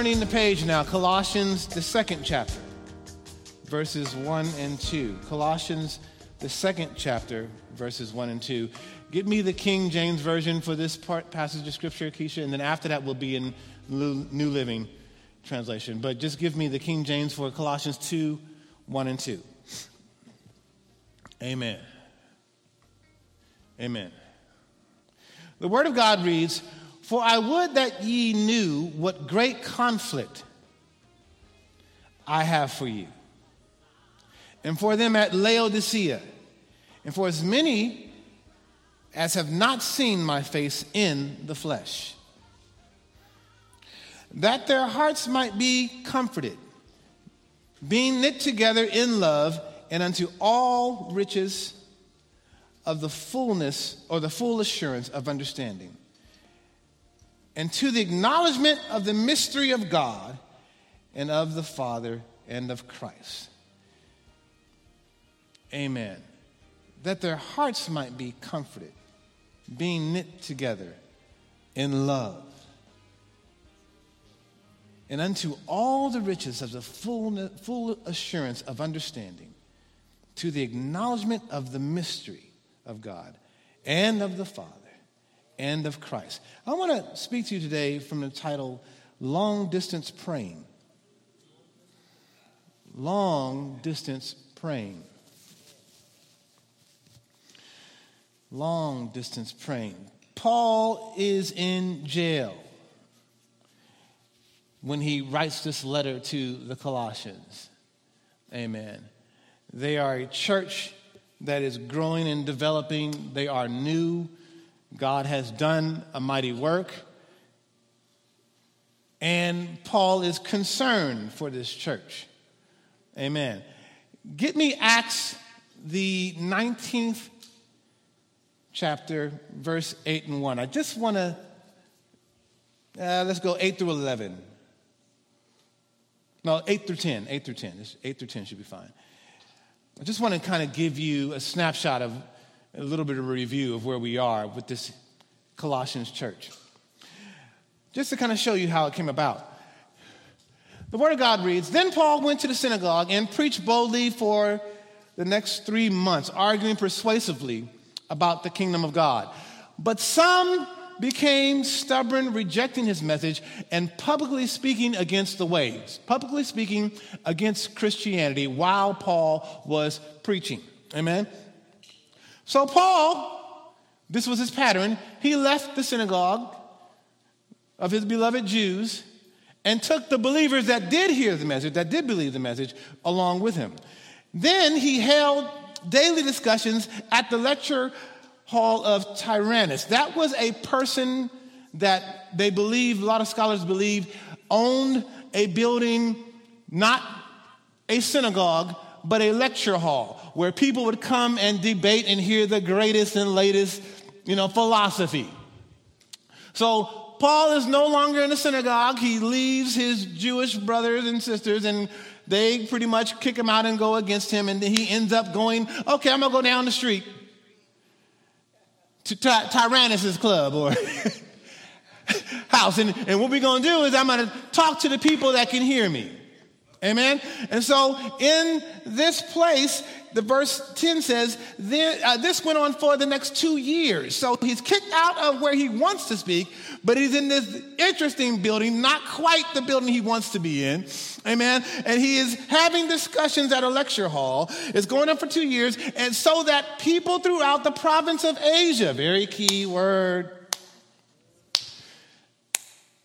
Turning the page now, Colossians, the second chapter, verses 1 and 2. Colossians, the second chapter, verses 1 and 2. Give me the King James Version for this part, passage of Scripture, Keisha, and then after that we'll be in New Living Translation. But just give me the King James for Colossians 2, 1 and 2. Amen. Amen. The Word of God reads, For I would that ye knew what great conflict I have for you, and for them at Laodicea, and for as many as have not seen my face in the flesh, that their hearts might be comforted, being knit together in love, and unto all riches of the fullness or the full assurance of understanding, and to the acknowledgement of the mystery of God and of the Father and of Christ. Amen. That their hearts might be comforted, being knit together in love. And unto all the riches of the full, full assurance of understanding, to the acknowledgement of the mystery of God and of the Father and of Christ. I want to speak to you today from the title Long Distance Praying. Long Distance Praying. Long distance praying. Paul is in jail when he writes this letter to the Colossians. Amen. They are a church that is growing and developing. They are new. God has done a mighty work. And Paul is concerned for this church. Amen. Get me Acts, the 19th chapter, verse 8 and 1. I just want to, uh, let's go 8 through 11. No, 8 through 10. 8 through 10. 8 through 10 should be fine. I just want to kind of give you a snapshot of a little bit of a review of where we are with this Colossians church. Just to kind of show you how it came about. The Word of God reads Then Paul went to the synagogue and preached boldly for the next three months, arguing persuasively about the kingdom of God. But some became stubborn, rejecting his message and publicly speaking against the ways, publicly speaking against Christianity while Paul was preaching. Amen? So, Paul, this was his pattern, he left the synagogue of his beloved Jews and took the believers that did hear the message, that did believe the message, along with him. Then he held daily discussions at the lecture hall of Tyrannus. That was a person that they believe, a lot of scholars believe, owned a building, not a synagogue, but a lecture hall where people would come and debate and hear the greatest and latest, you know, philosophy. So Paul is no longer in the synagogue. He leaves his Jewish brothers and sisters and they pretty much kick him out and go against him. And he ends up going, okay, I'm going to go down the street to Ty- Tyrannus' club or house. And, and what we're going to do is I'm going to talk to the people that can hear me. Amen. And so in this place, the verse 10 says, uh, this went on for the next two years. So he's kicked out of where he wants to speak, but he's in this interesting building, not quite the building he wants to be in. Amen. And he is having discussions at a lecture hall. It's going on for two years. And so that people throughout the province of Asia, very key word,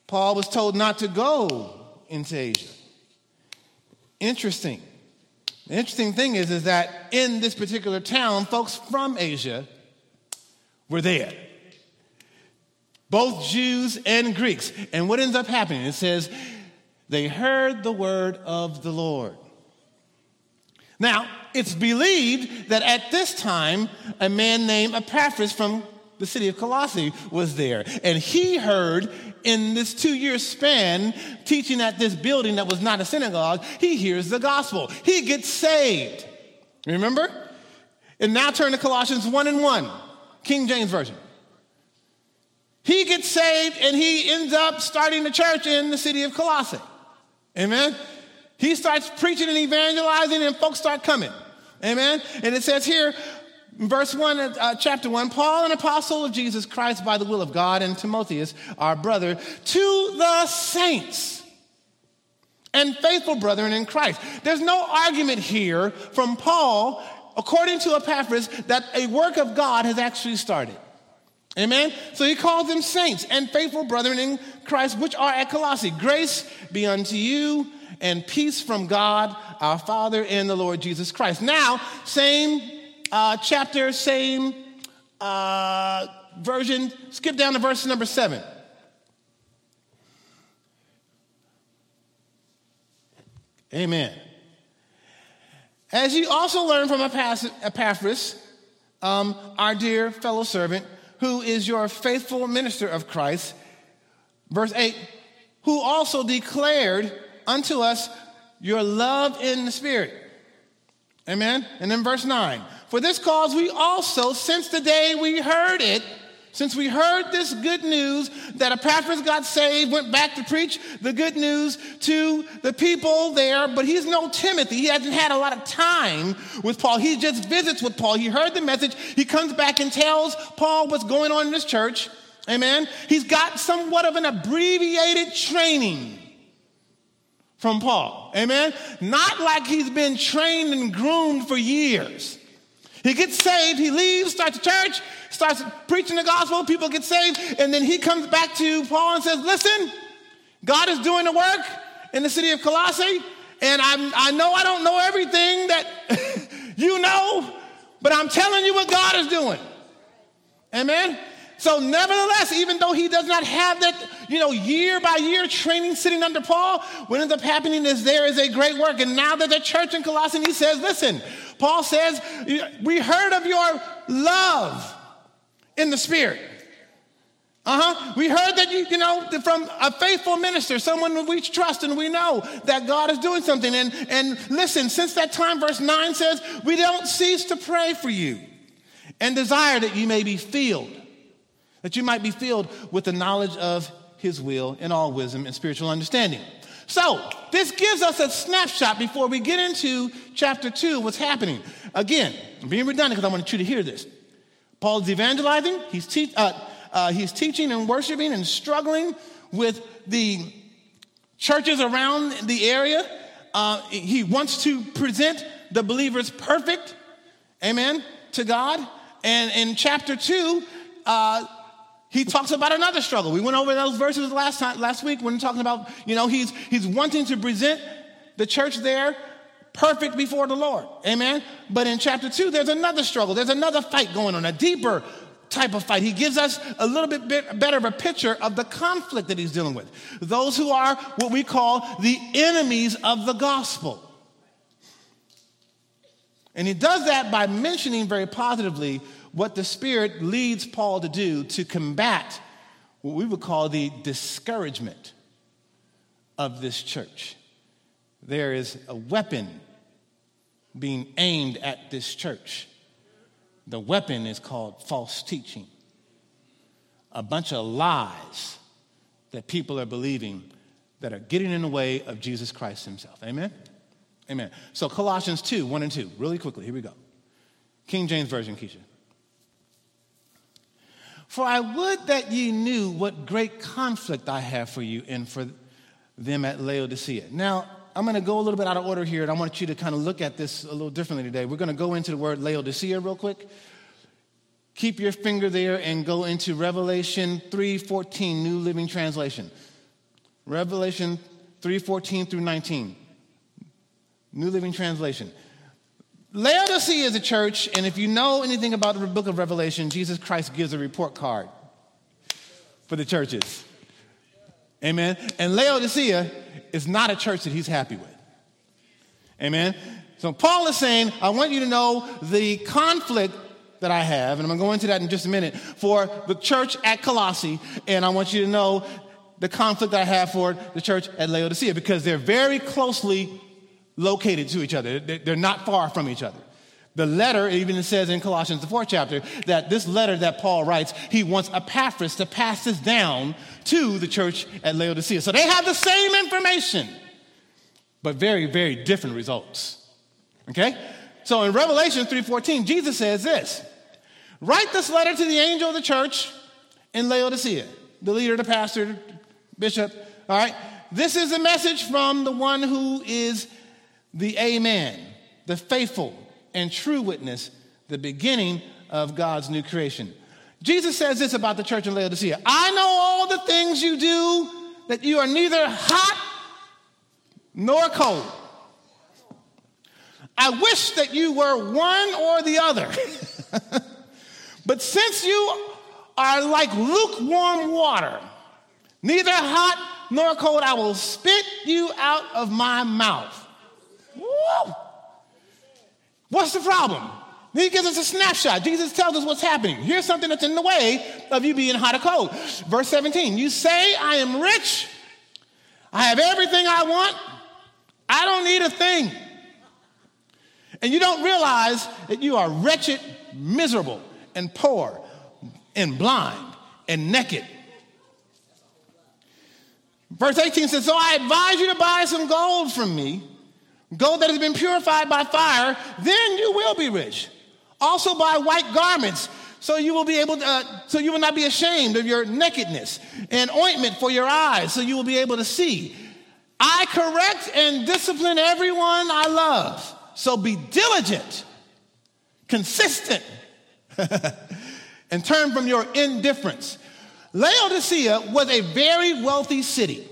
Paul was told not to go into Asia. Interesting. The interesting thing is, is that in this particular town, folks from Asia were there. Both Jews and Greeks. And what ends up happening? It says, they heard the word of the Lord. Now, it's believed that at this time, a man named Epaphras from the city of Colossae was there. And he heard in this two year span, teaching at this building that was not a synagogue, he hears the gospel. He gets saved. Remember? And now turn to Colossians 1 and 1, King James Version. He gets saved and he ends up starting a church in the city of Colossae. Amen. He starts preaching and evangelizing, and folks start coming. Amen. And it says here, verse 1, uh, chapter 1 Paul, an apostle of Jesus Christ by the will of God, and Timotheus, our brother, to the saints and faithful brethren in Christ. There's no argument here from Paul, according to Epaphras, that a work of God has actually started. Amen? So he calls them saints and faithful brethren in Christ, which are at Colossae. Grace be unto you and peace from God our Father and the Lord Jesus Christ. Now, same uh, chapter, same uh, version. Skip down to verse number seven. Amen. As you also learned from Epaphras, um, our dear fellow servant, who is your faithful minister of Christ, verse 8, who also declared unto us your love in the Spirit. Amen. And then verse 9, for this cause we also, since the day we heard it, since we heard this good news that Epaphras got saved, went back to preach the good news to the people there, but he's no Timothy. He hasn't had a lot of time with Paul. He just visits with Paul. He heard the message. He comes back and tells Paul what's going on in this church. Amen. He's got somewhat of an abbreviated training from Paul. Amen. Not like he's been trained and groomed for years. He gets saved, he leaves, starts a church, starts preaching the gospel, people get saved, and then he comes back to Paul and says, Listen, God is doing the work in the city of Colossae, and I'm, I know I don't know everything that you know, but I'm telling you what God is doing. Amen? So, nevertheless, even though he does not have that, you know, year by year training sitting under Paul, what ends up happening is there is a great work. And now that the church in Colossae, he says, listen, Paul says, We heard of your love in the Spirit. Uh huh. We heard that you, you know, from a faithful minister, someone we trust and we know that God is doing something. And, and listen, since that time, verse 9 says, We don't cease to pray for you and desire that you may be filled, that you might be filled with the knowledge of his will in all wisdom and spiritual understanding. So, this gives us a snapshot before we get into chapter 2, what's happening. Again, I'm being redundant because I want you to hear this. Paul is evangelizing, he's, te- uh, uh, he's teaching and worshiping and struggling with the churches around the area. Uh, he wants to present the believers perfect, amen, to God. And in chapter 2, uh, he talks about another struggle. We went over those verses last time, last week when talking about, you know, he's, he's wanting to present the church there perfect before the Lord. Amen. But in chapter two, there's another struggle. There's another fight going on, a deeper type of fight. He gives us a little bit, bit better of a picture of the conflict that he's dealing with. Those who are what we call the enemies of the gospel. And he does that by mentioning very positively what the Spirit leads Paul to do to combat what we would call the discouragement of this church. There is a weapon being aimed at this church. The weapon is called false teaching. A bunch of lies that people are believing that are getting in the way of Jesus Christ himself. Amen? Amen. So, Colossians 2 1 and 2, really quickly, here we go. King James Version, Keisha. For I would that ye knew what great conflict I have for you and for them at Laodicea. Now, I'm going to go a little bit out of order here, and I want you to kind of look at this a little differently today. We're going to go into the word Laodicea real quick. Keep your finger there and go into Revelation 3:14, New Living Translation. Revelation 3:14 through 19. New Living Translation. Laodicea is a church, and if you know anything about the book of Revelation, Jesus Christ gives a report card for the churches. Amen. And Laodicea is not a church that he's happy with. Amen. So Paul is saying, I want you to know the conflict that I have, and I'm going to go into that in just a minute, for the church at Colossae, and I want you to know the conflict that I have for the church at Laodicea because they're very closely located to each other. They're not far from each other. The letter, even says in Colossians, the fourth chapter, that this letter that Paul writes, he wants Epaphras to pass this down to the church at Laodicea. So they have the same information, but very, very different results. Okay? So in Revelation 3:14, Jesus says this: write this letter to the angel of the church in Laodicea, the leader, the pastor, bishop. All right. This is a message from the one who is the Amen, the faithful and true witness, the beginning of God's new creation. Jesus says this about the church in Laodicea I know all the things you do, that you are neither hot nor cold. I wish that you were one or the other. but since you are like lukewarm water, neither hot nor cold, I will spit you out of my mouth. What's the problem? He gives us a snapshot. Jesus tells us what's happening. Here's something that's in the way of you being hot or cold. Verse 17 You say, I am rich, I have everything I want, I don't need a thing. And you don't realize that you are wretched, miserable, and poor, and blind, and naked. Verse 18 says, So I advise you to buy some gold from me gold that has been purified by fire, then you will be rich. Also buy white garments, so you will be able to, uh, so you will not be ashamed of your nakedness, and ointment for your eyes, so you will be able to see. I correct and discipline everyone I love. So be diligent, consistent, and turn from your indifference. Laodicea was a very wealthy city.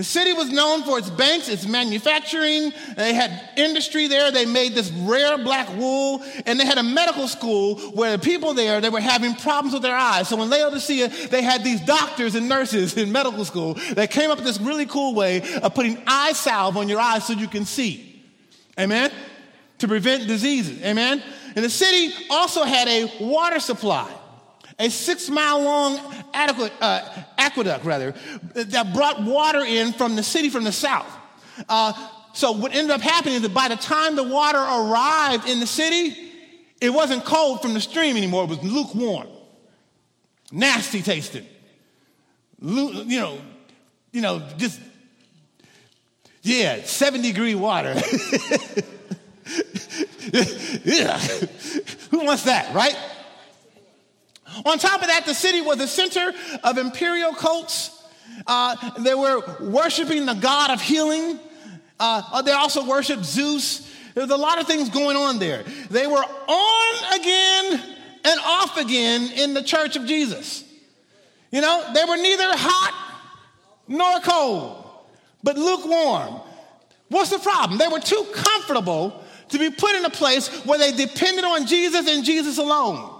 The city was known for its banks, its manufacturing. They had industry there. They made this rare black wool. And they had a medical school where the people there, they were having problems with their eyes. So in Laodicea, they had these doctors and nurses in medical school that came up with this really cool way of putting eye salve on your eyes so you can see. Amen? To prevent diseases. Amen? And the city also had a water supply a six mile long adequate, uh, aqueduct, rather, that brought water in from the city from the south. Uh, so what ended up happening is that by the time the water arrived in the city, it wasn't cold from the stream anymore. It was lukewarm, nasty tasting. You know, you know, just yeah, seven degree water. yeah. Who wants that, right? On top of that, the city was the center of imperial cults. Uh, they were worshiping the god of healing. Uh, they also worshiped Zeus. There's a lot of things going on there. They were on again and off again in the church of Jesus. You know, they were neither hot nor cold, but lukewarm. What's the problem? They were too comfortable to be put in a place where they depended on Jesus and Jesus alone.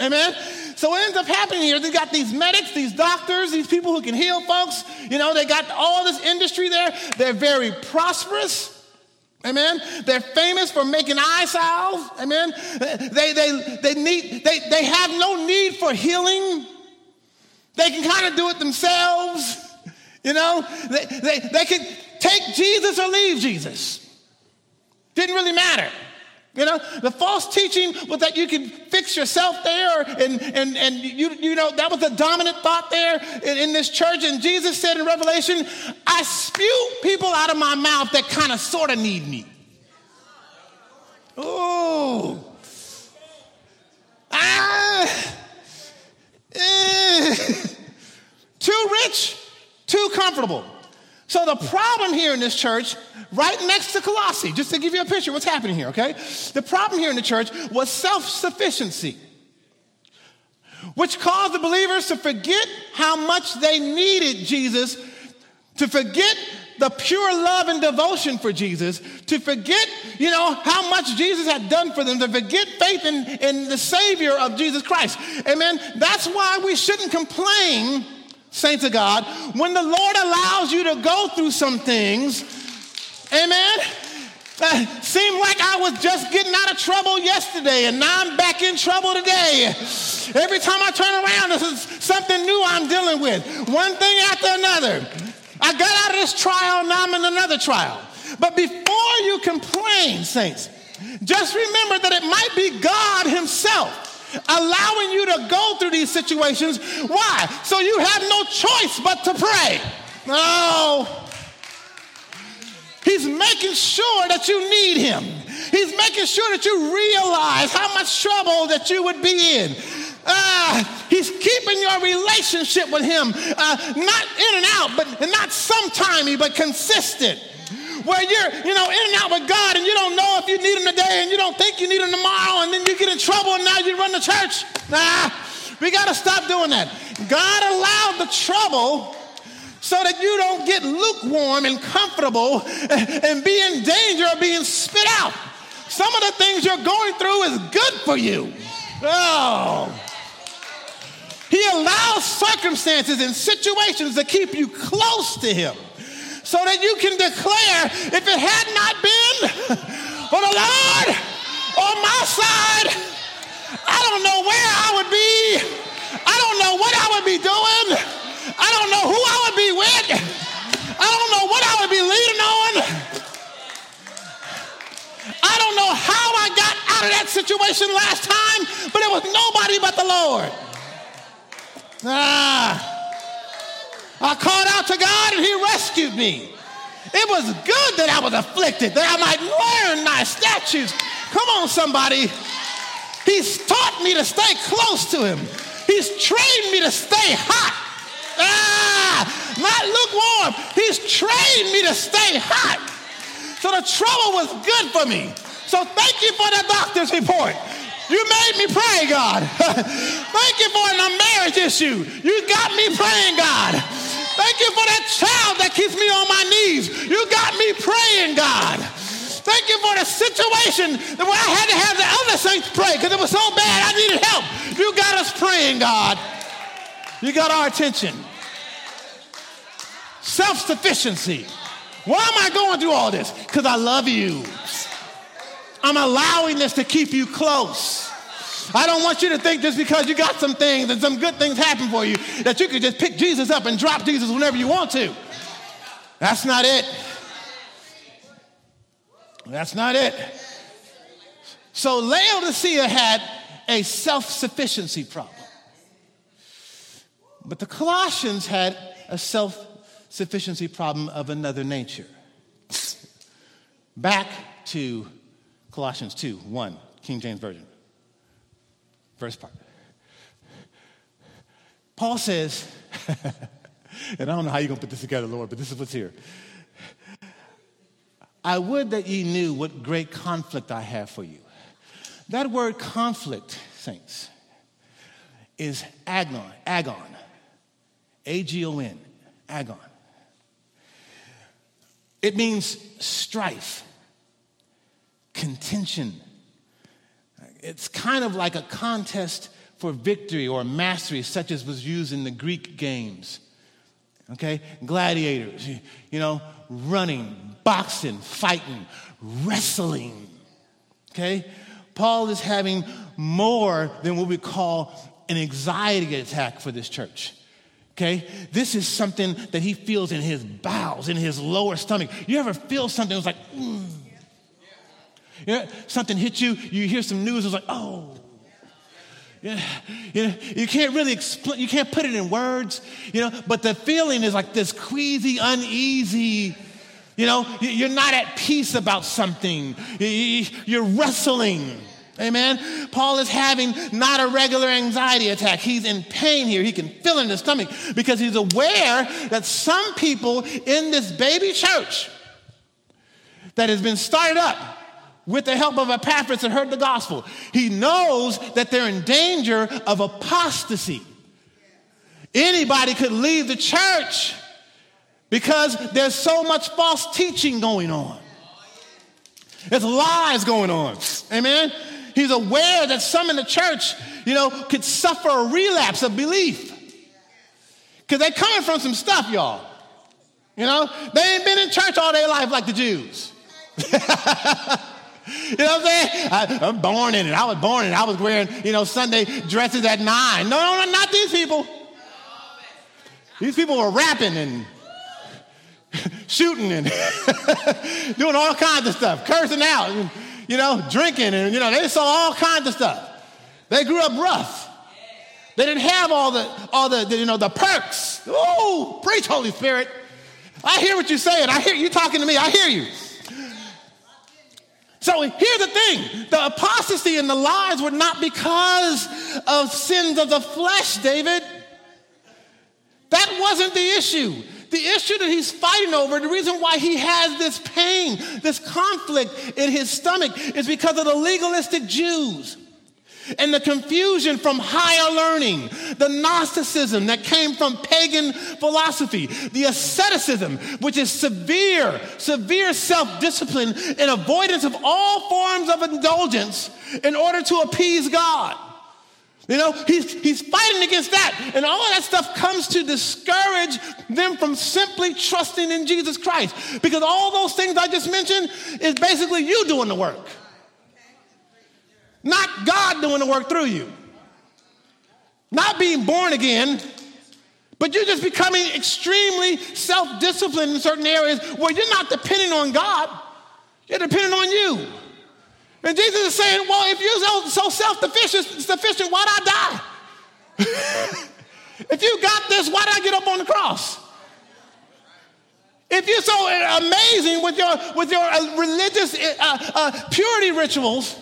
Amen. So what ends up happening here, they got these medics, these doctors, these people who can heal folks. You know, they got all this industry there. They're very prosperous. Amen. They're famous for making eye salve. Amen. They, they, they, need, they, they have no need for healing. They can kind of do it themselves. You know, they, they, they can take Jesus or leave Jesus. Didn't really matter. You know, the false teaching was that you could fix yourself there, and, and, and you, you know, that was the dominant thought there in, in this church. And Jesus said in Revelation, I spew people out of my mouth that kind of sort of need me. Ooh. Ah. Eh. Too rich, too comfortable. So the problem here in this church, right next to Colossae, just to give you a picture what's happening here, okay? The problem here in the church was self-sufficiency, which caused the believers to forget how much they needed Jesus, to forget the pure love and devotion for Jesus, to forget, you know, how much Jesus had done for them, to forget faith in, in the Savior of Jesus Christ. Amen. That's why we shouldn't complain saints of God, when the Lord allows you to go through some things, amen, uh, seemed like I was just getting out of trouble yesterday and now I'm back in trouble today. Every time I turn around, this is something new I'm dealing with. One thing after another. I got out of this trial, now I'm in another trial. But before you complain, saints, just remember that it might be God Himself allowing you to go through these situations. Why? So you have no choice but to pray. No. He's making sure that you need Him. He's making sure that you realize how much trouble that you would be in. Uh, he's keeping your relationship with him uh, not in and out, but not sometimey, but consistent. Where you're, you know, in and out with God and you don't know if you need him today and you don't think you need him tomorrow and then you get in trouble and now you run the church. Nah, we got to stop doing that. God allowed the trouble so that you don't get lukewarm and comfortable and be in danger of being spit out. Some of the things you're going through is good for you. Oh. He allows circumstances and situations to keep you close to Him so that you can declare if it had not been for the Lord on my side, I don't know where I would be. I don't know what I would be doing. I don't know who I would be with. I don't know what I would be leading on. I don't know how I got out of that situation last time, but it was nobody but the Lord. Ah. I called out to God and He rescued me. It was good that I was afflicted, that I might learn my statutes. Come on, somebody. He's taught me to stay close to Him, He's trained me to stay hot. Ah, not lukewarm. He's trained me to stay hot. So the trouble was good for me. So thank you for the doctor's report. You made me pray, God. Thank you for a marriage issue. You got me praying, God. Thank you for that child that keeps me on my knees. You got me praying, God. Thank you for the situation where I had to have the other saints pray because it was so bad I needed help. You got us praying, God. You got our attention. Self sufficiency. Why am I going through all this? Because I love you. I'm allowing this to keep you close. I don't want you to think just because you got some things and some good things happen for you that you can just pick Jesus up and drop Jesus whenever you want to. That's not it. That's not it. So Laodicea had a self sufficiency problem. But the Colossians had a self sufficiency problem of another nature. Back to Colossians 2 1, King James Version. First part. Paul says, and I don't know how you're going to put this together, Lord, but this is what's here. I would that ye knew what great conflict I have for you. That word conflict, saints, is agon, agon, A G O N, agon. It means strife, contention. It's kind of like a contest for victory or mastery, such as was used in the Greek games. Okay? Gladiators, you know, running, boxing, fighting, wrestling. Okay? Paul is having more than what we call an anxiety attack for this church. Okay? This is something that he feels in his bowels, in his lower stomach. You ever feel something that's like, mm, something hit you, you hear some news, it's like, oh. You, you can't really explain, you can't put it in words, you know, but the feeling is like this queasy, uneasy, you know, you're not at peace about something, you're wrestling. Amen. Paul is having not a regular anxiety attack. He's in pain here. He can feel in his stomach because he's aware that some people in this baby church that has been started up with the help of Epaphras and heard the gospel. He knows that they're in danger of apostasy. Anybody could leave the church because there's so much false teaching going on. There's lies going on. Amen. He's aware that some in the church, you know, could suffer a relapse of belief. Because they're coming from some stuff, y'all. You know, they ain't been in church all their life like the Jews. You know what I'm saying? I, am born in it. I was born in it. I was wearing, you know, Sunday dresses at nine. No, no, no, not these people. These people were rapping and shooting and doing all kinds of stuff, cursing out. And, you know, drinking and, you know, they saw all kinds of stuff. They grew up rough. They didn't have all the, all the, the you know, the perks. Oh, preach, Holy Spirit. I hear what you're saying. I hear you talking to me. I hear you. So here's the thing the apostasy and the lies were not because of sins of the flesh, David. That wasn't the issue. The issue that he's fighting over, the reason why he has this pain, this conflict in his stomach, is because of the legalistic Jews and the confusion from higher learning, the Gnosticism that came from pagan philosophy, the asceticism, which is severe, severe self discipline and avoidance of all forms of indulgence in order to appease God. You know, he's, he's fighting against that. And all that stuff comes to discourage them from simply trusting in Jesus Christ. Because all those things I just mentioned is basically you doing the work, not God doing the work through you. Not being born again, but you're just becoming extremely self disciplined in certain areas where you're not depending on God, you're depending on you. And Jesus is saying, well, if you're so, self-sufficient, why'd I die? if you got this, why did I get up on the cross? If you're so amazing with your, with your uh, religious uh, uh, purity rituals,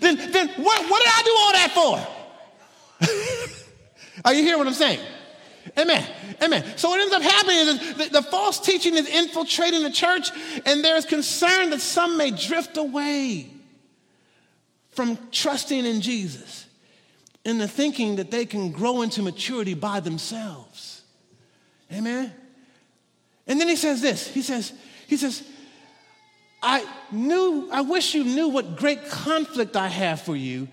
then, then what, what did I do all that for? Are you hearing what I'm saying? Amen. Amen. So what ends up happening is the, the, false teaching is infiltrating the church, and there's concern that some may drift away from trusting in Jesus in the thinking that they can grow into maturity by themselves. Amen. And then he says this. He says, he says, I knew, I wish you knew what great conflict I have for you,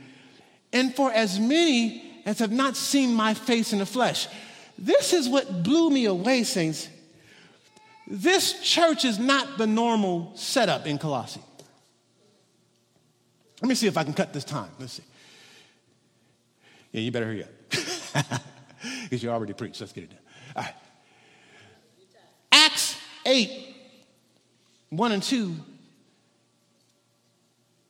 and for as many as have not seen my face in the flesh. This is what blew me away, saints. This church is not the normal setup in Colossae. Let me see if I can cut this time. Let's see. Yeah, you better hurry up. Because you already preached. Let's get it done. All right. Acts 8, 1 and 2.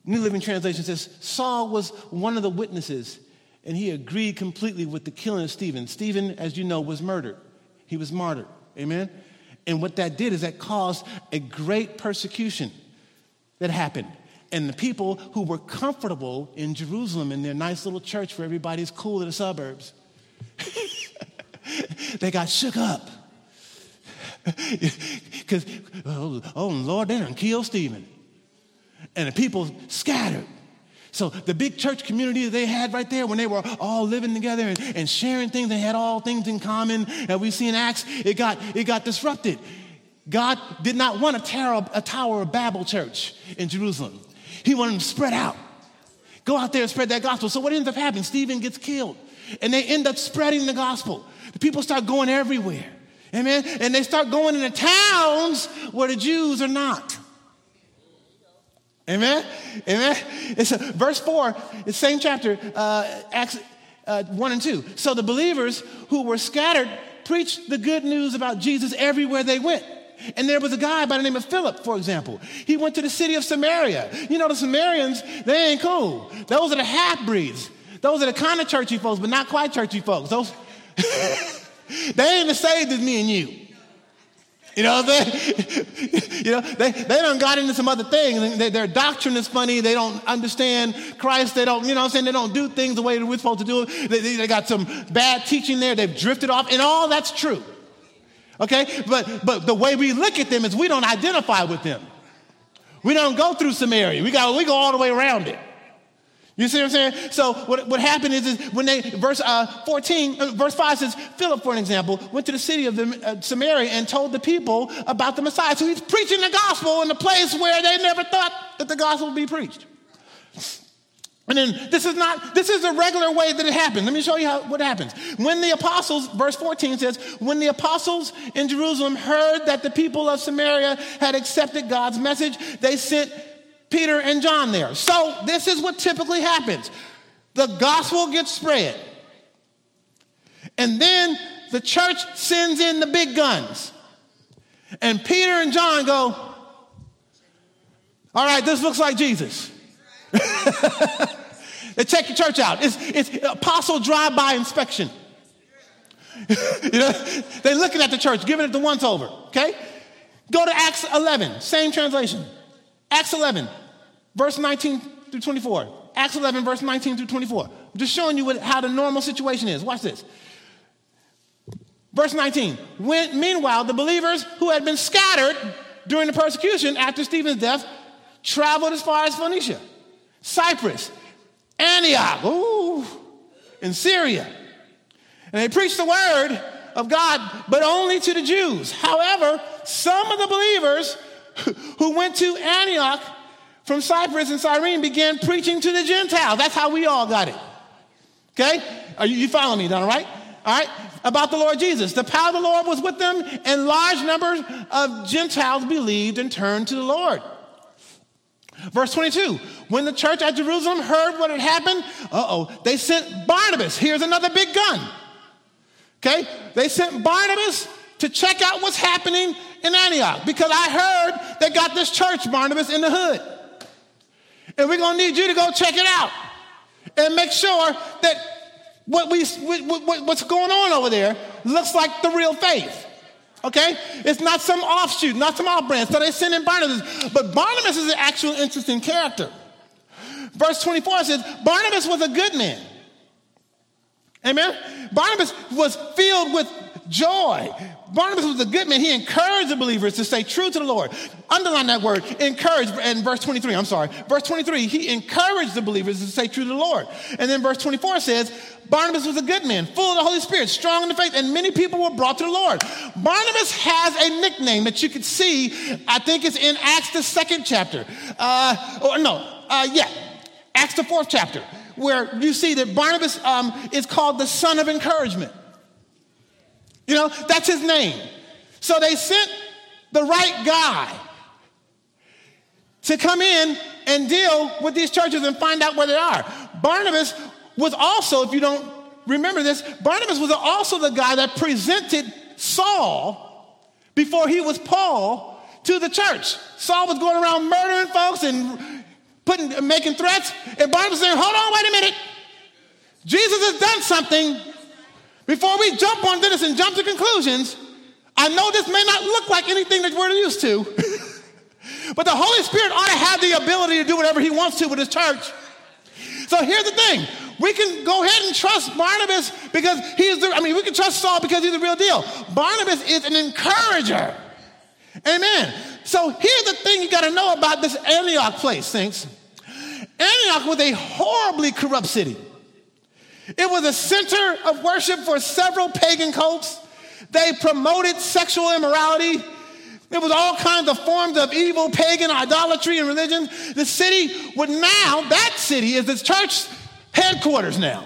New Living Translation says Saul was one of the witnesses and he agreed completely with the killing of Stephen. Stephen, as you know, was murdered. He was martyred. Amen? And what that did is that caused a great persecution that happened. And the people who were comfortable in Jerusalem in their nice little church where everybody's cool in the suburbs, they got shook up. Because, oh, oh, Lord, they done killed Stephen. And the people scattered. So the big church community that they had right there when they were all living together and, and sharing things, they had all things in common that we see in Acts, it got, it got disrupted. God did not want a tower, a tower of Babel church in Jerusalem. He wanted them to spread out. Go out there and spread that gospel. So what ends up happening? Stephen gets killed. And they end up spreading the gospel. The people start going everywhere. Amen. And they start going into towns where the Jews are not. Amen? Amen? It's a, verse 4, the same chapter, uh, Acts uh, 1 and 2. So the believers who were scattered preached the good news about Jesus everywhere they went. And there was a guy by the name of Philip, for example. He went to the city of Samaria. You know, the Samaritans, they ain't cool. Those are the half breeds. Those are the kind of churchy folks, but not quite churchy folks. Those, they ain't the saved as me and you. You know saying? you know, they, they done got into some other things. They, their doctrine is funny. They don't understand Christ. They don't, you know what I'm saying? They don't do things the way we're supposed to do it. They, they got some bad teaching there. They've drifted off, and all that's true. Okay? But, but the way we look at them is we don't identify with them. We don't go through Samaria. We, got, we go all the way around it. You see what I'm saying? So what, what happened is, is when they, verse uh, 14, uh, verse 5 says, Philip, for an example, went to the city of the, uh, Samaria and told the people about the Messiah. So he's preaching the gospel in a place where they never thought that the gospel would be preached. And then this is not, this is a regular way that it happens. Let me show you how, what happens. When the apostles, verse 14 says, when the apostles in Jerusalem heard that the people of Samaria had accepted God's message, they sent Peter and John there. So this is what typically happens the gospel gets spread, and then the church sends in the big guns. And Peter and John go, All right, this looks like Jesus. they check your church out. It's, it's apostle drive-by inspection. you know, they're looking at the church, giving it the once over, okay? Go to Acts 11, same translation. Acts 11, verse 19 through 24. Acts 11, verse 19 through 24. I'm just showing you what, how the normal situation is. Watch this. Verse 19. When, meanwhile, the believers who had been scattered during the persecution after Stephen's death traveled as far as Phoenicia, Cyprus, Antioch, ooh, in Syria. And they preached the word of God, but only to the Jews. However, some of the believers who went to Antioch from Cyprus and Cyrene began preaching to the Gentiles. That's how we all got it. Okay? Are you, you following me, all right? All right? About the Lord Jesus. The power of the Lord was with them, and large numbers of Gentiles believed and turned to the Lord. Verse 22 When the church at Jerusalem heard what had happened, uh oh, they sent Barnabas. Here's another big gun. Okay? They sent Barnabas to check out what's happening in Antioch because I heard they got this church, Barnabas, in the hood. And we're going to need you to go check it out and make sure that what we, what, what's going on over there looks like the real faith. Okay? It's not some offshoot, not some off brand. So they send in Barnabas. But Barnabas is an actual interesting character. Verse 24 says, Barnabas was a good man. Amen? Barnabas was filled with joy. Barnabas was a good man. He encouraged the believers to stay true to the Lord. Underline that word, encourage, and verse 23, I'm sorry. Verse 23, he encouraged the believers to stay true to the Lord. And then verse 24 says, Barnabas was a good man, full of the Holy Spirit, strong in the faith, and many people were brought to the Lord. Barnabas has a nickname that you could see, I think it's in Acts, the second chapter. Uh, or no, uh, yeah, Acts, the fourth chapter, where you see that Barnabas um, is called the son of encouragement. You know, that's his name. So they sent the right guy to come in and deal with these churches and find out where they are. Barnabas was also, if you don't remember this, Barnabas was also the guy that presented Saul before he was Paul to the church. Saul was going around murdering folks and putting, making threats, and Barnabas saying, "Hold on, wait a minute. Jesus has done something. Before we jump on this and jump to conclusions, I know this may not look like anything that we're used to, but the Holy Spirit ought to have the ability to do whatever He wants to with His church. So here's the thing. We can go ahead and trust Barnabas because he's the, I mean, we can trust Saul because he's the real deal. Barnabas is an encourager. Amen. So here's the thing you got to know about this Antioch place, thinks. Antioch was a horribly corrupt city. It was a center of worship for several pagan cults. They promoted sexual immorality. There was all kinds of forms of evil, pagan idolatry and religion. The city would now, that city is its church headquarters now.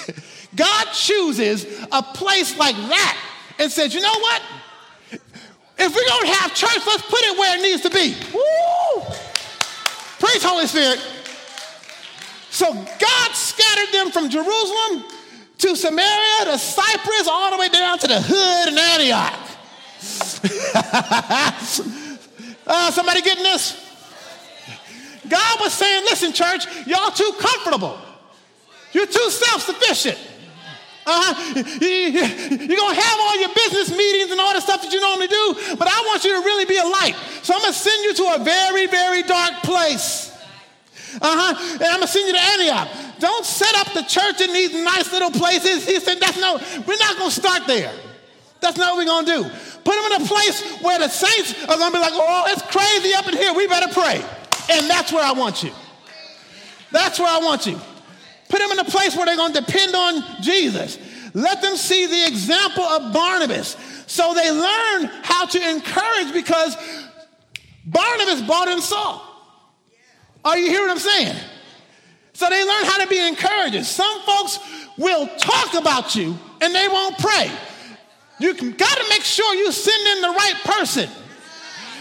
God chooses a place like that and says, you know what? If we don't have church, let's put it where it needs to be. Woo! Praise Holy Spirit. So God scattered them from Jerusalem to Samaria to Cyprus, all the way down to the hood in Antioch. uh, somebody getting this? God was saying, listen, church, y'all too comfortable. You're too self sufficient. Uh-huh. You're going to have all your business meetings and all the stuff that you normally do, but I want you to really be a light. So I'm going to send you to a very, very dark place. Uh-huh. And I'm gonna send you to Antioch. Don't set up the church in these nice little places. He said, that's no, we're not gonna start there. That's not what we're gonna do. Put them in a place where the saints are gonna be like, oh, it's crazy up in here. We better pray. And that's where I want you. That's where I want you. Put them in a place where they're gonna depend on Jesus. Let them see the example of Barnabas. So they learn how to encourage because Barnabas bought and saw. Are you hearing what I'm saying? So they learn how to be encouragers. Some folks will talk about you and they won't pray. You got to make sure you send in the right person.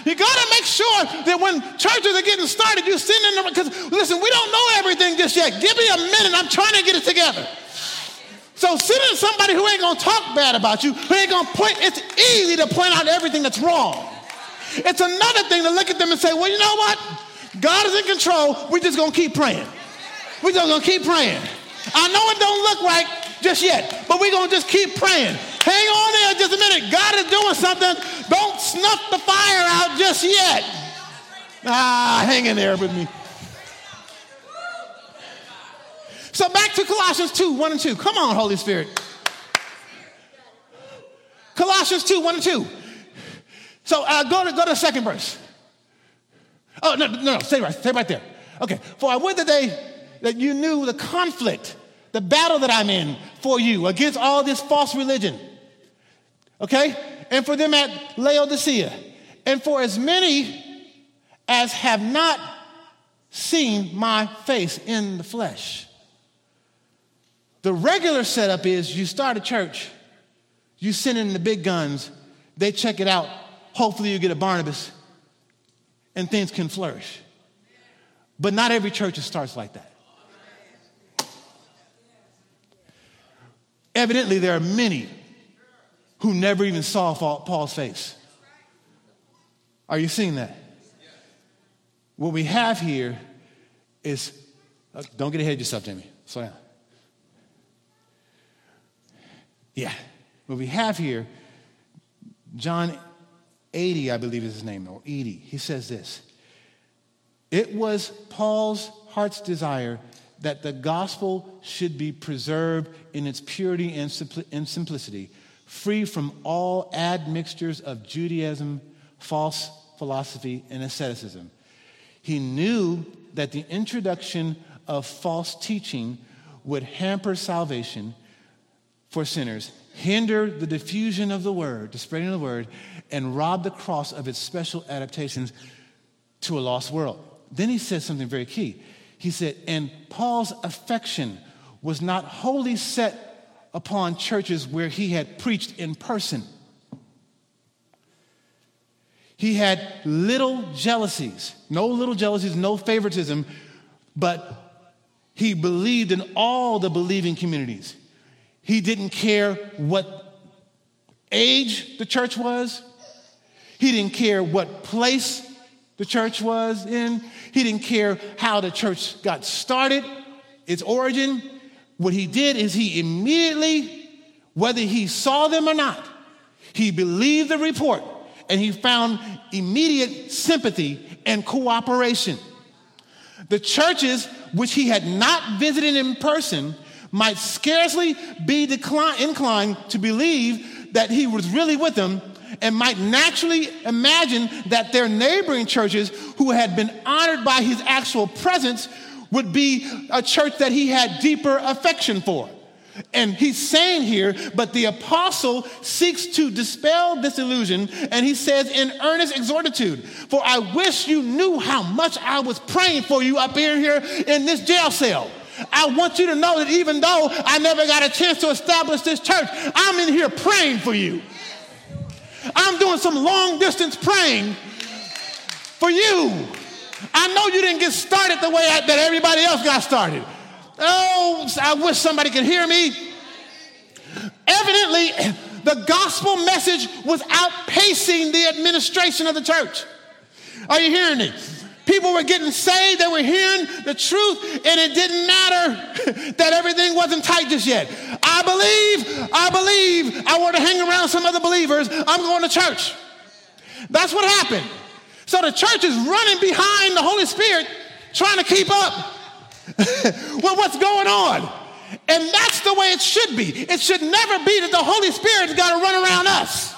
You got to make sure that when churches are getting started, you send in the because listen, we don't know everything just yet. Give me a minute. I'm trying to get it together. So send in somebody who ain't gonna talk bad about you, who ain't gonna point. It's easy to point out everything that's wrong. It's another thing to look at them and say, well, you know what? God is in control. We're just gonna keep praying. We're just gonna keep praying. I know it don't look right just yet, but we're gonna just keep praying. Hang on there just a minute. God is doing something. Don't snuff the fire out just yet. Ah, hang in there with me. So back to Colossians 2, 1 and 2. Come on, Holy Spirit. Colossians 2, 1 and 2. So uh, go, to, go to the second verse. Oh, no, no, no, stay right, stay right there. Okay, for I would that they, that you knew the conflict, the battle that I'm in for you against all this false religion. Okay? And for them at Laodicea. And for as many as have not seen my face in the flesh. The regular setup is you start a church, you send in the big guns, they check it out. Hopefully, you get a Barnabas and things can flourish. But not every church starts like that. Evidently, there are many who never even saw Paul's face. Are you seeing that? What we have here is, uh, don't get ahead of yourself, Jamie. Slow down. Yeah. What we have here, John 80, I believe is his name, or 80, he says this It was Paul's heart's desire that the gospel should be preserved in its purity and simplicity, free from all admixtures of Judaism, false philosophy, and asceticism. He knew that the introduction of false teaching would hamper salvation for sinners hinder the diffusion of the word, the spreading of the word, and rob the cross of its special adaptations to a lost world. Then he says something very key. He said, and Paul's affection was not wholly set upon churches where he had preached in person. He had little jealousies, no little jealousies, no favoritism, but he believed in all the believing communities. He didn't care what age the church was. He didn't care what place the church was in. He didn't care how the church got started, its origin. What he did is he immediately, whether he saw them or not, he believed the report and he found immediate sympathy and cooperation. The churches which he had not visited in person might scarcely be inclined to believe that he was really with them and might naturally imagine that their neighboring churches who had been honored by his actual presence would be a church that he had deeper affection for. And he's saying here, but the apostle seeks to dispel this illusion, and he says in earnest exhortitude, For I wish you knew how much I was praying for you up in here in this jail cell. I want you to know that even though I never got a chance to establish this church, I'm in here praying for you. I'm doing some long distance praying for you. I know you didn't get started the way that everybody else got started. Oh, I wish somebody could hear me. Evidently, the gospel message was outpacing the administration of the church. Are you hearing me? People were getting saved, they were hearing the truth, and it didn't matter that everything wasn't tight just yet. Believe, I believe, I want to hang around some other believers, I'm going to church. That's what happened. So the church is running behind the Holy Spirit, trying to keep up with what's going on. And that's the way it should be. It should never be that the Holy Spirit's got to run around us.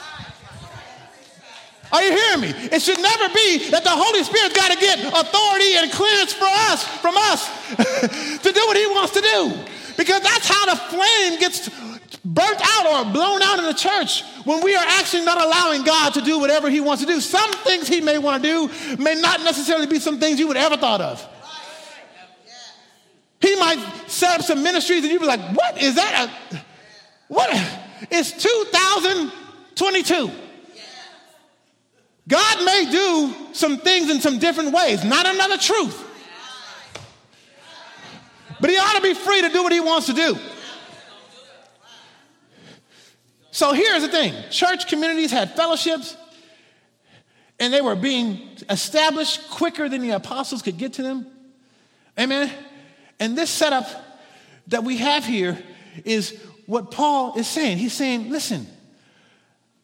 Are you hearing me? It should never be that the Holy Spirit's got to get authority and clearance for us, from us, to do what He wants to do. Because that's how the flame gets burnt out or blown out in the church when we are actually not allowing God to do whatever He wants to do. Some things He may want to do may not necessarily be some things you would ever thought of. He might set up some ministries and you'd be like, what is that? A, what? It's 2022. God may do some things in some different ways, not another truth. But he ought to be free to do what he wants to do. So here's the thing church communities had fellowships, and they were being established quicker than the apostles could get to them. Amen. And this setup that we have here is what Paul is saying. He's saying, listen,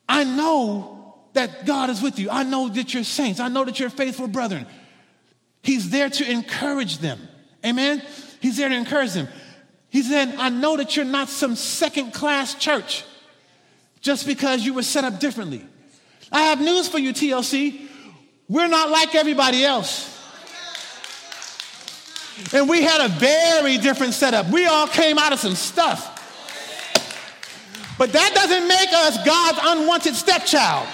I know that God is with you. I know that you're saints. I know that you're faithful brethren. He's there to encourage them. Amen. He's there to encourage them. He said, I know that you're not some second class church just because you were set up differently. I have news for you, TLC. We're not like everybody else. And we had a very different setup. We all came out of some stuff. But that doesn't make us God's unwanted stepchild.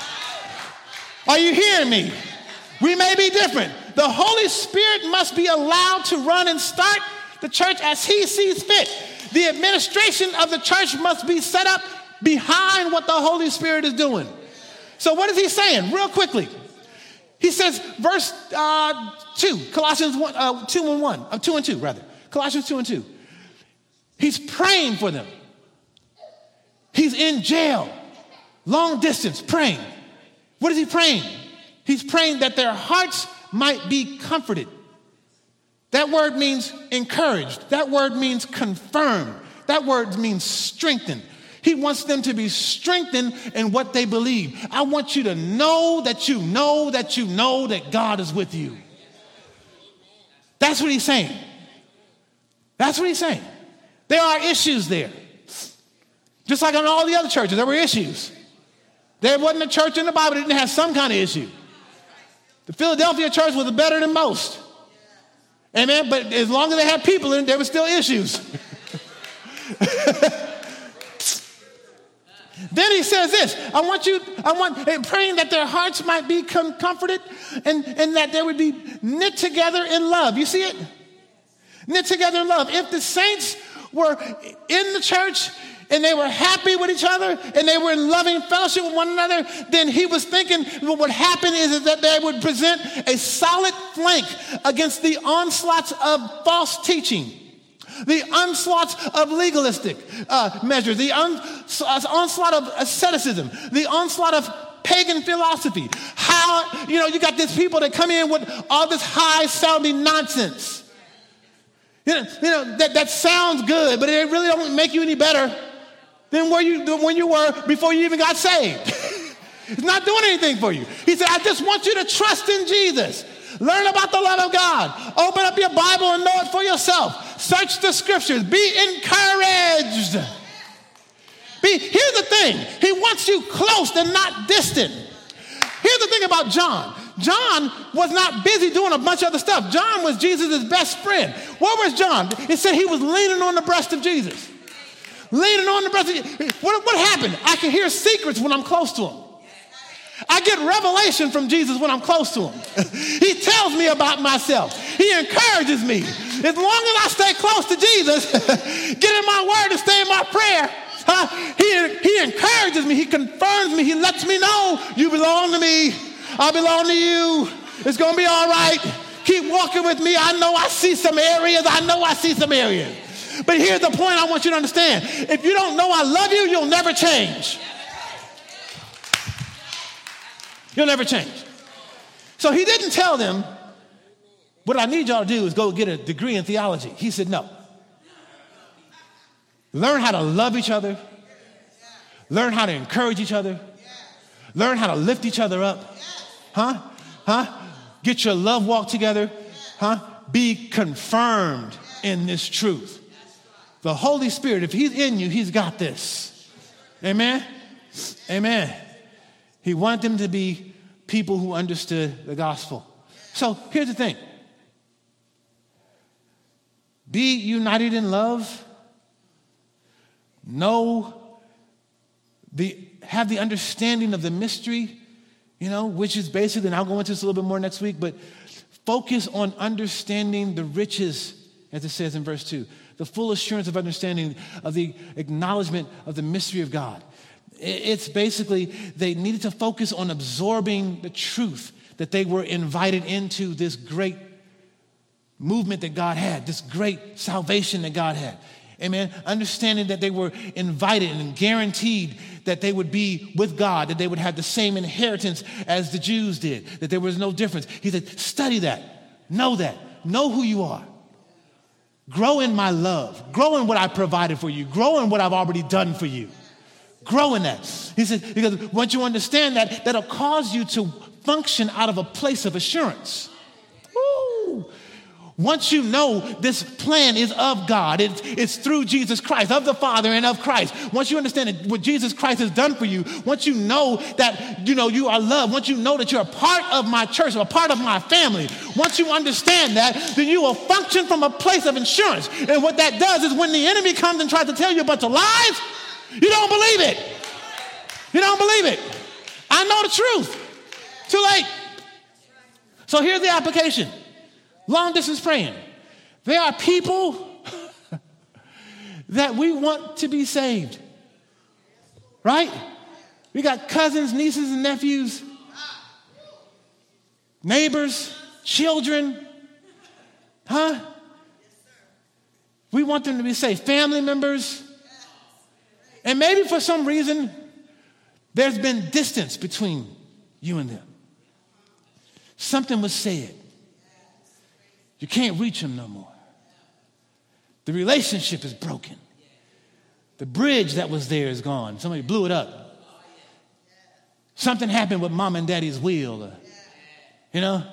Are you hearing me? We may be different. The Holy Spirit must be allowed to run and start the church as he sees fit. The administration of the church must be set up behind what the Holy Spirit is doing. So, what is he saying? Real quickly. He says, verse uh, 2, Colossians 1, uh, 2 and 1, uh, 2 and 2, rather. Colossians 2 and 2. He's praying for them. He's in jail, long distance, praying. What is he praying? He's praying that their hearts might be comforted that word means encouraged. That word means confirmed. That word means strengthened. He wants them to be strengthened in what they believe. I want you to know that you know that you know that God is with you. That's what he's saying. That's what he's saying. There are issues there. Just like in all the other churches, there were issues. There wasn't a church in the Bible that didn't have some kind of issue. The Philadelphia church was better than most. Amen. But as long as they had people in there were still issues. then he says this I want you, I want, eh, praying that their hearts might be com- comforted and, and that they would be knit together in love. You see it? Knit together in love. If the saints were in the church and they were happy with each other and they were in loving fellowship with one another, then he was thinking what would happen is, that they would present a solid flank against the onslaughts of false teaching. The onslaughts of legalistic uh, measures, the uh, onslaught of asceticism, the onslaught of pagan philosophy. How, you know, you got these people that come in with all this high sounding nonsense. You know, you know that, that sounds good, but it really don't make you any better than where you when you were before you even got saved. it's not doing anything for you. He said, I just want you to trust in Jesus. Learn about the love of God. Open up your Bible and know it for yourself. Search the scriptures. Be encouraged. Be, here's the thing He wants you close and not distant. Here's the thing about John John was not busy doing a bunch of other stuff. John was Jesus' best friend. Where was John? It said he was leaning on the breast of Jesus leaning on the breast. What, what happened? I can hear secrets when I'm close to him. I get revelation from Jesus when I'm close to him. he tells me about myself. He encourages me. As long as I stay close to Jesus, get in my word and stay in my prayer, he, he encourages me. He confirms me. He lets me know you belong to me. I belong to you. It's going to be all right. Keep walking with me. I know I see some areas. I know I see some areas. But here's the point I want you to understand if you don't know I love you, you'll never change. You'll never change. So he didn't tell them, what I need y'all to do is go get a degree in theology. He said, no. Learn how to love each other, learn how to encourage each other, learn how to lift each other up. Huh? Huh? Get your love walk together. Huh? Be confirmed in this truth. The Holy Spirit, if He's in you, He's got this. Amen? Amen. He wanted them to be people who understood the gospel. So here's the thing be united in love, know the have the understanding of the mystery, you know, which is basically, and I'll go into this a little bit more next week, but focus on understanding the riches, as it says in verse 2 the full assurance of understanding of the acknowledgement of the mystery of God. It's basically they needed to focus on absorbing the truth that they were invited into this great movement that God had, this great salvation that God had. Amen. Understanding that they were invited and guaranteed that they would be with God, that they would have the same inheritance as the Jews did, that there was no difference. He said, study that, know that, know who you are. Grow in my love, grow in what I provided for you, grow in what I've already done for you. Grow in that. He said, because once you understand that, that'll cause you to function out of a place of assurance. Once you know this plan is of God, it's, it's through Jesus Christ, of the Father and of Christ. Once you understand what Jesus Christ has done for you, once you know that you know you are loved, once you know that you're a part of my church, a part of my family, once you understand that, then you will function from a place of insurance. And what that does is when the enemy comes and tries to tell you a bunch of lies, you don't believe it. You don't believe it. I know the truth. Too late. So here's the application long distance praying. There are people that we want to be saved, right? We got cousins, nieces, and nephews, neighbors, children, huh? We want them to be saved, family members. And maybe for some reason, there's been distance between you and them. Something was said. You can't reach them no more. The relationship is broken. The bridge that was there is gone. Somebody blew it up. Something happened with mom and daddy's wheel. Or, you know,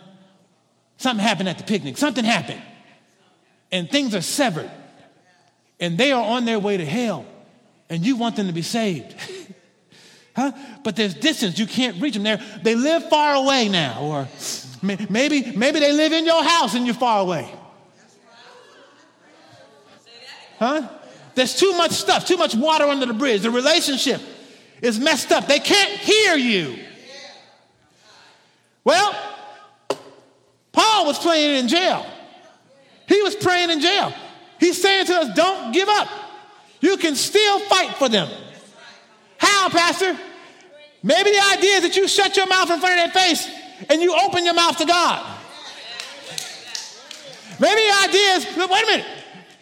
something happened at the picnic. Something happened. And things are severed. And they are on their way to hell. And you want them to be saved. huh? But there's distance. You can't reach them. They're, they live far away now. Or Maybe, maybe they live in your house and you're far away. Huh? There's too much stuff, too much water under the bridge. The relationship is messed up. They can't hear you. Well, Paul was praying in jail. He was praying in jail. He's saying to us, don't give up. You can still fight for them. How, Pastor? Maybe the idea is that you shut your mouth in front of their face and you open your mouth to God. Maybe the idea is wait a minute,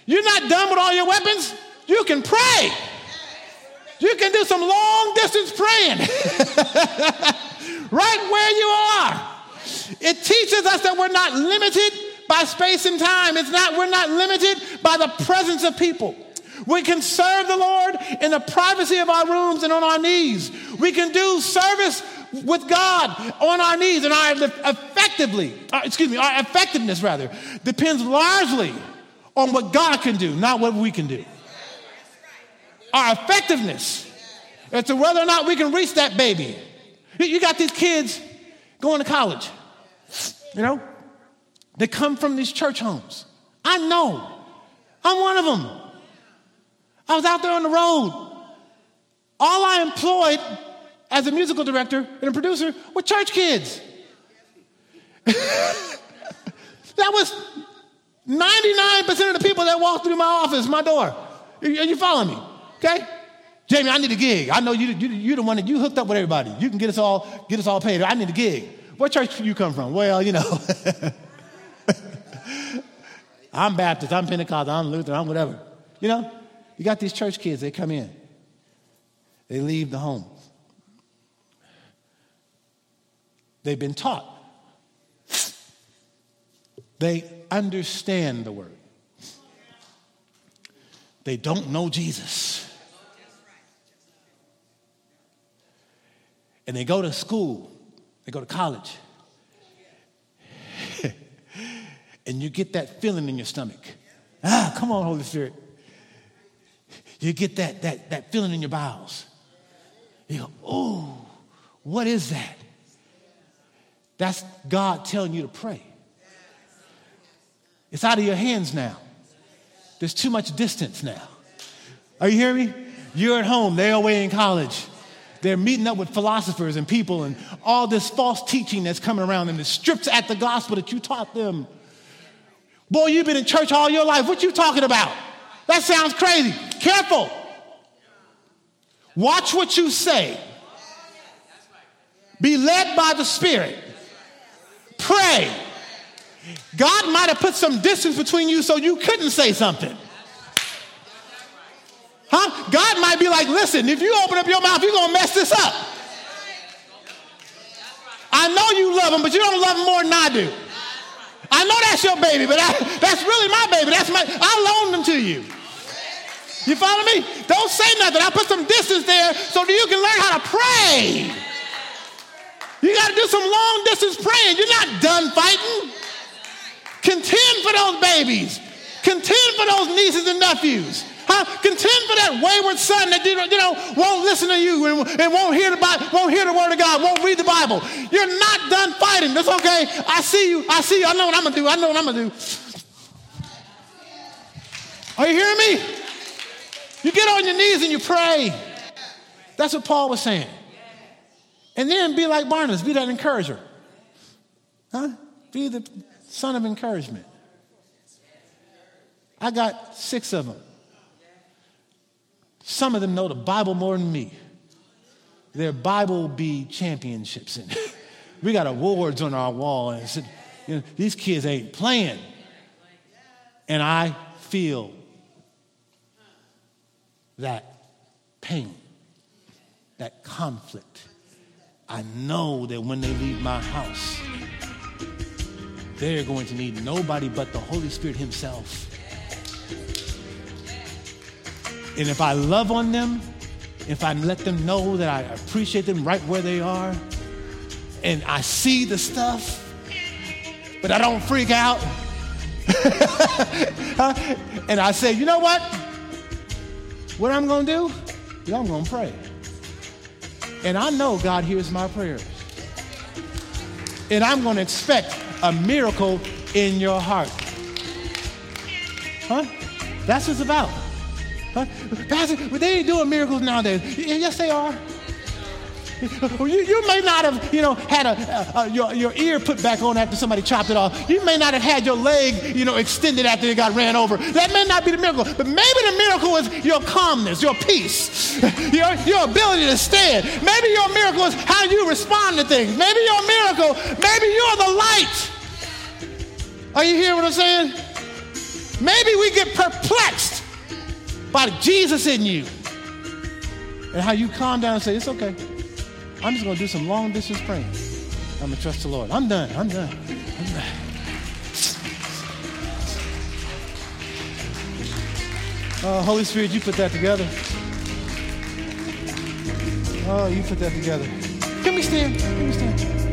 you're not done with all your weapons. You can pray. You can do some long distance praying right where you are. It teaches us that we're not limited by space and time. It's not, we're not limited by the presence of people. We can serve the Lord in the privacy of our rooms and on our knees. We can do service with God on our knees, and our effectively, uh, excuse me, our effectiveness rather, depends largely on what God can do, not what we can do. Our effectiveness as to whether or not we can reach that baby. You got these kids going to college, you know, they come from these church homes. I know. I'm one of them. I was out there on the road. All I employed as a musical director and a producer were church kids. that was 99% of the people that walked through my office, my door. Are you following me? Okay? Jamie, I need a gig. I know you, you, you're the one that you hooked up with everybody. You can get us all, get us all paid. I need a gig. What church you come from? Well, you know. I'm Baptist, I'm Pentecostal, I'm Lutheran, I'm whatever. You know, you got these church kids, they come in, they leave the home. They've been taught. They understand the word. They don't know Jesus. And they go to school, they go to college. and you get that feeling in your stomach. Ah, come on, Holy Spirit. You get that, that, that feeling in your bowels. You go, oh, what is that? That's God telling you to pray. It's out of your hands now. There's too much distance now. Are you hearing me? You're at home, they're away in college. They're meeting up with philosophers and people and all this false teaching that's coming around them that strips at the gospel that you taught them. Boy, you've been in church all your life. What you talking about? That sounds crazy. Careful. Watch what you say. Be led by the Spirit. Pray. God might have put some distance between you so you couldn't say something. Huh? God, might be like, listen, if you open up your mouth, you're going to mess this up. I know you love him, but you don't love him more than I do. I know that's your baby, but I, that's really my baby. That's my, I loaned them to you. You follow me? Don't say nothing. I put some distance there so that you can learn how to pray. You got to do some long distance praying. You're not done fighting. Contend for those babies. Contend for those nieces and nephews. Huh? Contend for that wayward son that you know won't listen to you and, and won't hear the Bible, won't hear the word of God, won't read the Bible. You're not done fighting. That's okay. I see you. I see you. I know what I'm gonna do. I know what I'm gonna do. Are you hearing me? You get on your knees and you pray. That's what Paul was saying. And then be like Barnabas, be that encourager. Huh? Be the son of encouragement. I got six of them. Some of them know the Bible more than me. They're Bible Bee championships. And we got awards on our wall. And said, you know, these kids ain't playing. And I feel that pain, that conflict. I know that when they leave my house, they're going to need nobody but the Holy Spirit Himself. And if I love on them, if I let them know that I appreciate them right where they are, and I see the stuff, but I don't freak out, and I say, you know what? What I'm going to do? Yeah, I'm going to pray. And I know God hears my prayers. And I'm going to expect a miracle in your heart. Huh? That's what it's about. Huh? Pastor, they ain't doing miracles nowadays. Yes, they are. You, you may not have, you know, had a, a, your, your ear put back on after somebody chopped it off. You may not have had your leg, you know, extended after it got ran over. That may not be the miracle. But maybe the miracle is your calmness, your peace, your, your ability to stand. Maybe your miracle is how you respond to things. Maybe your miracle, maybe you're the light. Are you hearing what I'm saying? Maybe we get perplexed by Jesus in you. And how you calm down and say, it's okay. I'm just going to do some long distance praying. I'm going to trust the Lord. I'm done. I'm done. I'm done. Oh, Holy Spirit, you put that together. Oh, you put that together. Can we stand? Can we stand?